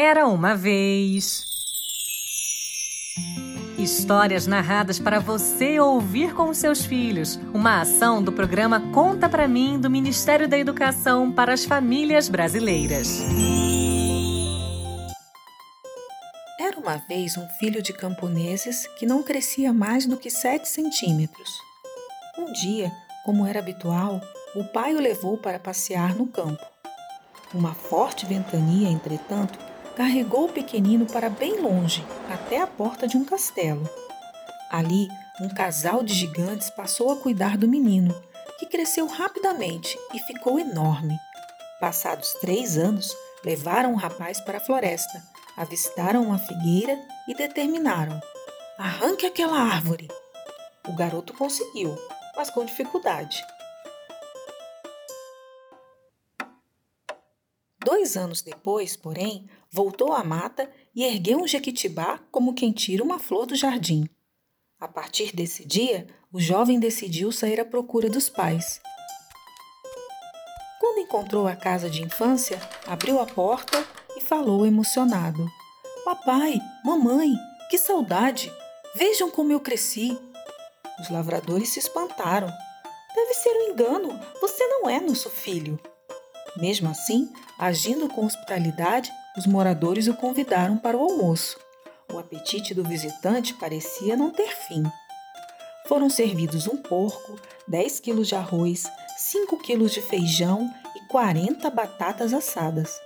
Era uma vez. Histórias narradas para você ouvir com seus filhos. Uma ação do programa Conta para mim do Ministério da Educação para as Famílias Brasileiras. Era uma vez um filho de camponeses que não crescia mais do que 7 centímetros. Um dia, como era habitual, o pai o levou para passear no campo. Uma forte ventania, entretanto, carregou o pequenino para bem longe, até a porta de um castelo. Ali, um casal de gigantes passou a cuidar do menino, que cresceu rapidamente e ficou enorme. Passados três anos, levaram o rapaz para a floresta, avistaram uma figueira e determinaram: arranque aquela árvore. O garoto conseguiu, mas com dificuldade. Dois anos depois, porém, voltou à mata e ergueu um jequitibá como quem tira uma flor do jardim. A partir desse dia, o jovem decidiu sair à procura dos pais. Quando encontrou a casa de infância, abriu a porta e falou emocionado: Papai, mamãe, que saudade! Vejam como eu cresci! Os lavradores se espantaram. Deve ser um engano, você não é nosso filho. Mesmo assim, agindo com hospitalidade, os moradores o convidaram para o almoço. O apetite do visitante parecia não ter fim. Foram servidos um porco, 10 quilos de arroz, 5 quilos de feijão e 40 batatas assadas.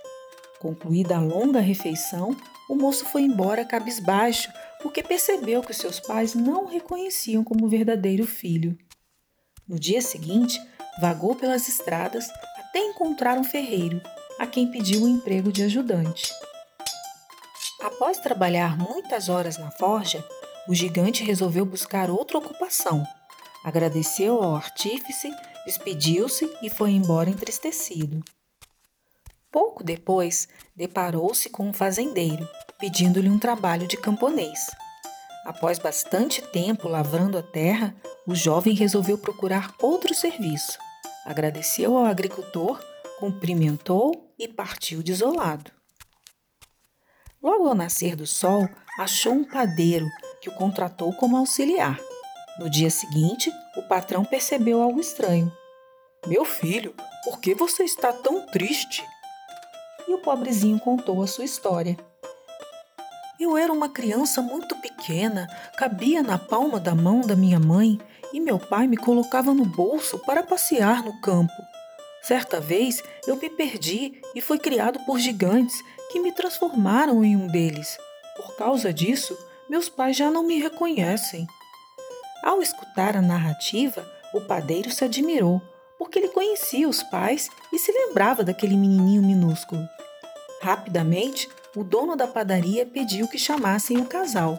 Concluída a longa refeição, o moço foi embora cabisbaixo porque percebeu que seus pais não o reconheciam como verdadeiro filho. No dia seguinte, vagou pelas estradas até encontrar um ferreiro, a quem pediu um emprego de ajudante. Após trabalhar muitas horas na forja, o gigante resolveu buscar outra ocupação. Agradeceu ao artífice, despediu-se e foi embora entristecido. Pouco depois, deparou-se com um fazendeiro, pedindo-lhe um trabalho de camponês. Após bastante tempo lavrando a terra, o jovem resolveu procurar outro serviço agradeceu ao agricultor, cumprimentou e partiu desolado. Logo ao nascer do sol, achou um padeiro que o contratou como auxiliar. No dia seguinte, o patrão percebeu algo estranho. Meu filho, por que você está tão triste? E o pobrezinho contou a sua história. Eu era uma criança muito pequena, cabia na palma da mão da minha mãe e meu pai me colocava no bolso para passear no campo. Certa vez eu me perdi e fui criado por gigantes que me transformaram em um deles. Por causa disso, meus pais já não me reconhecem. Ao escutar a narrativa, o padeiro se admirou, porque ele conhecia os pais e se lembrava daquele menininho minúsculo. Rapidamente, o dono da padaria pediu que chamassem o casal.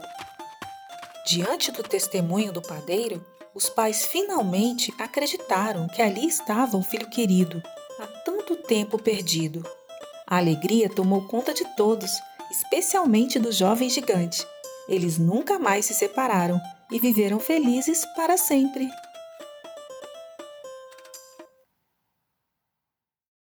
Diante do testemunho do padeiro, os pais finalmente acreditaram que ali estava o filho querido, há tanto tempo perdido. A alegria tomou conta de todos, especialmente do jovem gigante. Eles nunca mais se separaram e viveram felizes para sempre.